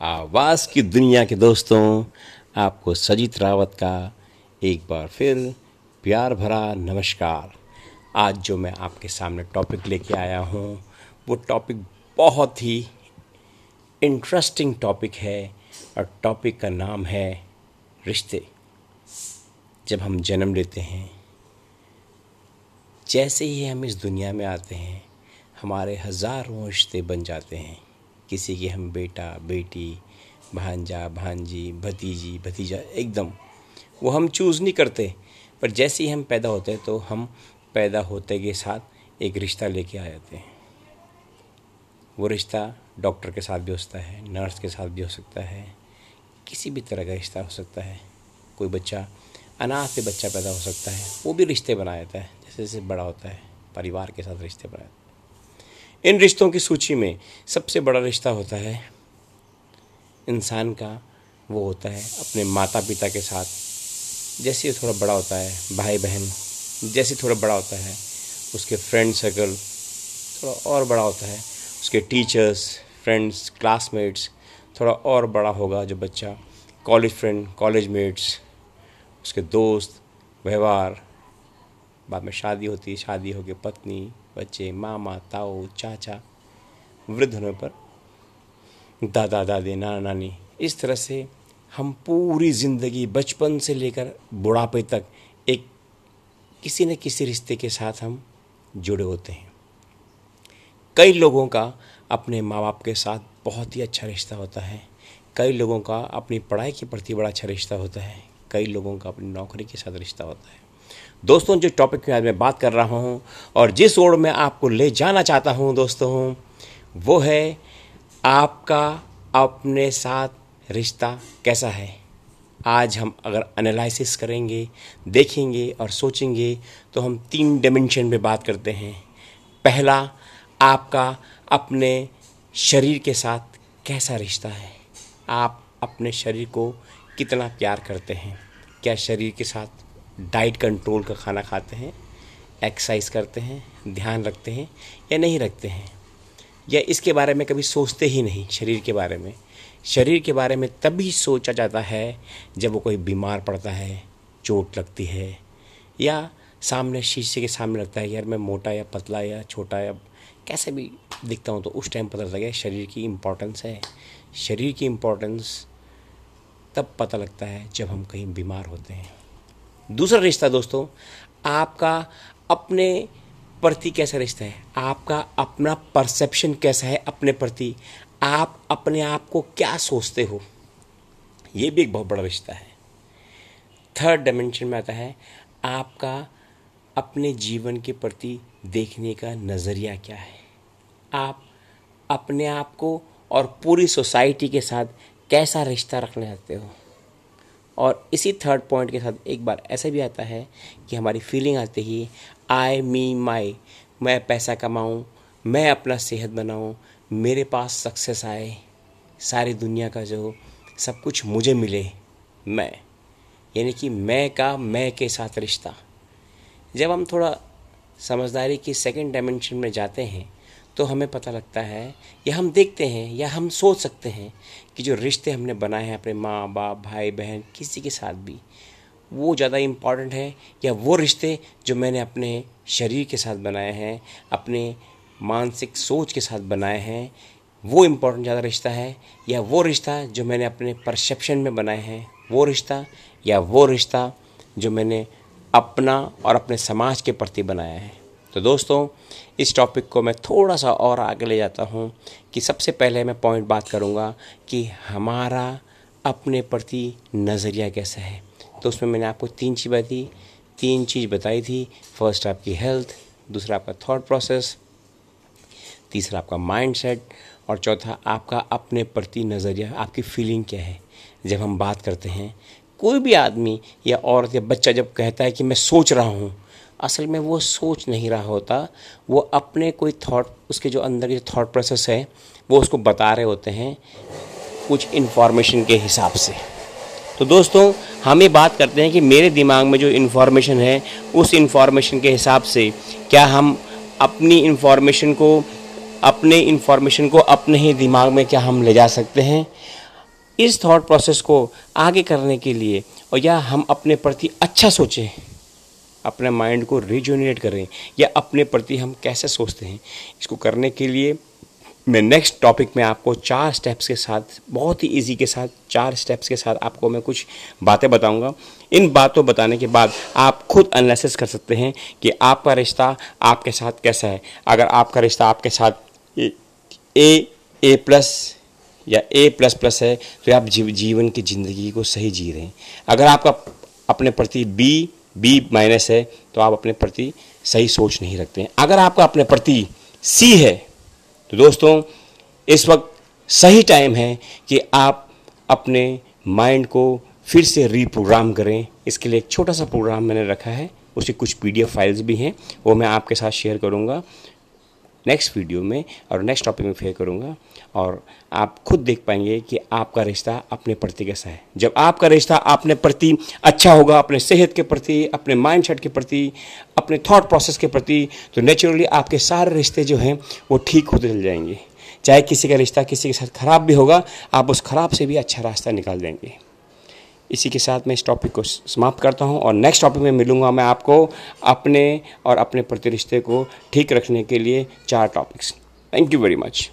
आवाज़ की दुनिया के दोस्तों, आपको सजीत रावत का एक बार फिर प्यार भरा नमस्कार। आज जो मैं आपके सामने टॉपिक लेके आया हूँ, वो टॉपिक बहुत ही इंटरेस्टिंग टॉपिक है और टॉपिक का नाम है रिश्ते। जब हम जन्म लेते हैं, जैसे ही हम इस दुनिया में आते हैं, हमारे हज़ारों रिश्ते बन जाते हैं। किसी के हम बेटा, बेटी, भांजा, भांजी, भतीजी, भतीजा, एकदम, वो हम चूज़ नहीं करते। पर जैसे ही हम पैदा होते हैं तो हम पैदा होते के साथ एक रिश्ता लेके आ जाते हैं। वो रिश्ता डॉक्टर के साथ भी हो सकता है नर्स के साथ भी हो सकता है, किसी भी तरह का रिश्ता हो सकता है। कोई बच्चा, अनाथ से बच्चा पैदा हो सकता है, वो भी रिश्ते बना जाता है, जैसे जैसे बड़ा होता है, परिवार के साथ रिश्ते बनाए इन रिश्तों की सूची में सबसे बड़ा रिश्ता होता है इंसान का, वो होता है अपने माता पिता के साथ। जैसे थोड़ा बड़ा होता है भाई बहन जैसे थोड़ा बड़ा होता है, उसके फ्रेंड सर्कल थोड़ा और बड़ा होता है, उसके टीचर्स फ्रेंड्स क्लासमेट्स थोड़ा और बड़ा होगा जो बच्चा कॉलेज फ्रेंड कॉलेज मेट्स उसके दोस्त, व्यवहार बाद में शादी होती है शादी हो गई पत्नी, बच्चे, मामा ताओ चाचा, वृद्ध होने पर दादा, दादी, नाना, नानी, इस तरह से हम पूरी ज़िंदगी बचपन से लेकर बुढ़ापे तक एक किसी न किसी रिश्ते के साथ हम जुड़े होते हैं। कई लोगों का अपने माँ बाप के साथ बहुत ही अच्छा रिश्ता होता है। कई लोगों का अपनी पढ़ाई के प्रति बड़ा अच्छा रिश्ता होता है। कई लोगों का अपनी नौकरी के साथ रिश्ता होता है। दोस्तों जो टॉपिक में आज मैं बात कर रहा हूँ और जिस ओर में आपको ले जाना चाहता हूँ दोस्तों, वो है आपका अपने साथ रिश्ता कैसा है? आज हम अगर एनालिसिस करेंगे, देखेंगे और सोचेंगे तो हम तीन डिमेंशन में बात करते हैं। पहला, आपका अपने शरीर के साथ कैसा रिश्ता है? आप अपने शरीर को कितना प्यार करते हैं? क्या शरीर के साथ डाइट कंट्रोल का खाना खाते हैं, एक्सरसाइज करते हैं, ध्यान रखते हैं या नहीं रखते हैं। या इसके बारे में कभी सोचते ही नहीं, शरीर के बारे में। शरीर के बारे में तभी सोचा जाता है जब वो कोई बीमार पड़ता है, चोट लगती है, या सामने शीशे के सामने लगता है, यार मैं मोटा या पतला या छोटा या कैसे भी दिखता हूँ तो उस टाइम पता लगता है शरीर की इम्पोर्टेंस है। शरीर की इम्पोर्टेंस तब पता लगता है जब हम कहीं बीमार होते हैं। दूसरा रिश्ता दोस्तों, आपका अपने प्रति कैसा रिश्ता है? आपका अपना परसेप्शन कैसा है अपने प्रति? आप अपने आप को क्या सोचते हो? ये भी एक बहुत बड़ा रिश्ता है। थर्ड डायमेंशन में आता है, आपका अपने जीवन के प्रति देखने का नज़रिया क्या है? आप अपने आप को और पूरी सोसाइटी के साथ कैसा रिश्ता रखने चाहते हो? और इसी थर्ड पॉइंट के साथ एक बार ऐसा भी आता है कि हमारी फीलिंग आती ही आई मी माई मैं पैसा कमाऊँ, मैं अपना सेहत बनाऊँ, मेरे पास सक्सेस आए, सारी दुनिया का जो सब कुछ मुझे मिले, मैं। यानी कि मैं का, मैं के साथ रिश्ता। जब हम थोड़ा समझदारी की सेकंड डायमेंशन में जाते हैं तो हमें पता लगता है, या हम देखते हैं, या हम सोच सकते हैं कि जो रिश्ते हमने बनाए हैं अपने माँ, बाप, भाई, बहन, किसी के साथ भी, वो ज़्यादा इंपॉर्टेंट है, या वो रिश्ते जो मैंने अपने शरीर के साथ बनाए हैं, अपने मानसिक सोच के साथ बनाए हैं, वो इम्पोर्टेंट ज़्यादा रिश्ता है, या वो रिश्ता जो मैंने अपने परसेप्शन में बनाए हैं, वो रिश्ता, या वो रिश्ता जो मैंने अपना और अपने समाज के प्रति बनाया है। तो दोस्तों, इस टॉपिक को मैं थोड़ा सा और आगे ले जाता हूँ कि सबसे पहले मैं पॉइंट बात करूँगा कि हमारा अपने प्रति नज़रिया कैसा है। तो उसमें मैंने आपको तीन चीज़ बताई तीन चीज़ बताई थी। फ़र्स्ट आपकी हेल्थ दूसरा आपका थॉट प्रोसेस तीसरा आपका माइंड सेट और चौथा आपका अपने प्रति नज़रिया, आपकी फीलिंग क्या है। जब हम बात करते हैं, कोई भी आदमी या औरत या बच्चा जब कहता है कि मैं सोच रहा हूँ असल में वो सोच नहीं रहा होता। वो अपने कोई थॉट उसके जो अंदर के थॉट प्रोसेस है, वो उसको बता रहे होते हैं कुछ इन्फॉर्मेशन के हिसाब से। तो दोस्तों, हम ये बात करते हैं कि मेरे दिमाग में जो इन्फॉर्मेशन है, उस इन्फॉर्मेशन के हिसाब से क्या हम अपनी इन्फॉर्मेशन को, अपने इन्फॉर्मेशन को अपने ही दिमाग में क्या हम ले जा सकते हैं? इस थॉट प्रोसेस को आगे करने के लिए और या हम अपने प्रति अच्छा सोचें। अपने माइंड को रिजोनेट करें या अपने प्रति हम कैसे सोचते हैं इसको करने के लिए मैं नेक्स्ट टॉपिक में आपको चार स्टेप्स के साथ बहुत ही इजी के साथ चार स्टेप्स के साथ आपको मैं कुछ बातें बताऊँगा। इन बातों बताने के बाद आप खुद एनालिसिस कर सकते हैं कि आपका रिश्ता आपके साथ कैसा है। अगर आपका रिश्ता आपके साथ ए ए प्लस या ए प्लस प्लस है तो आप जीव, जीवन की ज़िंदगी को सही जी रहे हैं। अगर आपका अपने प्रति बी बी माइनस है तो आप अपने प्रति सही सोच नहीं रखते हैं। अगर आपका अपने प्रति सी है तो दोस्तों, इस वक्त सही टाइम है कि आप अपने माइंड को फिर से रीप्रोग्राम करें। इसके लिए एक छोटा सा प्रोग्राम मैंने रखा है, उसकी कुछ पीडीएफ फाइल्स भी हैं, वो मैं आपके साथ शेयर करूँगा। नेक्स्ट वीडियो में और नेक्स्ट टॉपिक में फेयर करूँगा। और आप खुद देख पाएँगे कि आपका रिश्ता अपने प्रति कैसा है। जब आपका रिश्ता अपने प्रति अच्छा होगा, अपने सेहत के प्रति, अपने माइंड के प्रति, अपने थॉट प्रोसेस के प्रति तो नेचुरली आपके सारे रिश्ते जो हैं, वो ठीक होते चल जाएँगे। चाहे किसी का रिश्ता किसी के साथ ख़राब भी होगा, आप उस ख़राब से भी अच्छा रास्ता निकाल देंगे। इसी के साथ मैं इस टॉपिक को समाप्त करता हूँ और नेक्स्ट टॉपिक में मिलूँगा मैं आपको अपने और अपने प्रति रिश्ते को ठीक रखने के लिए चार topics thank you very much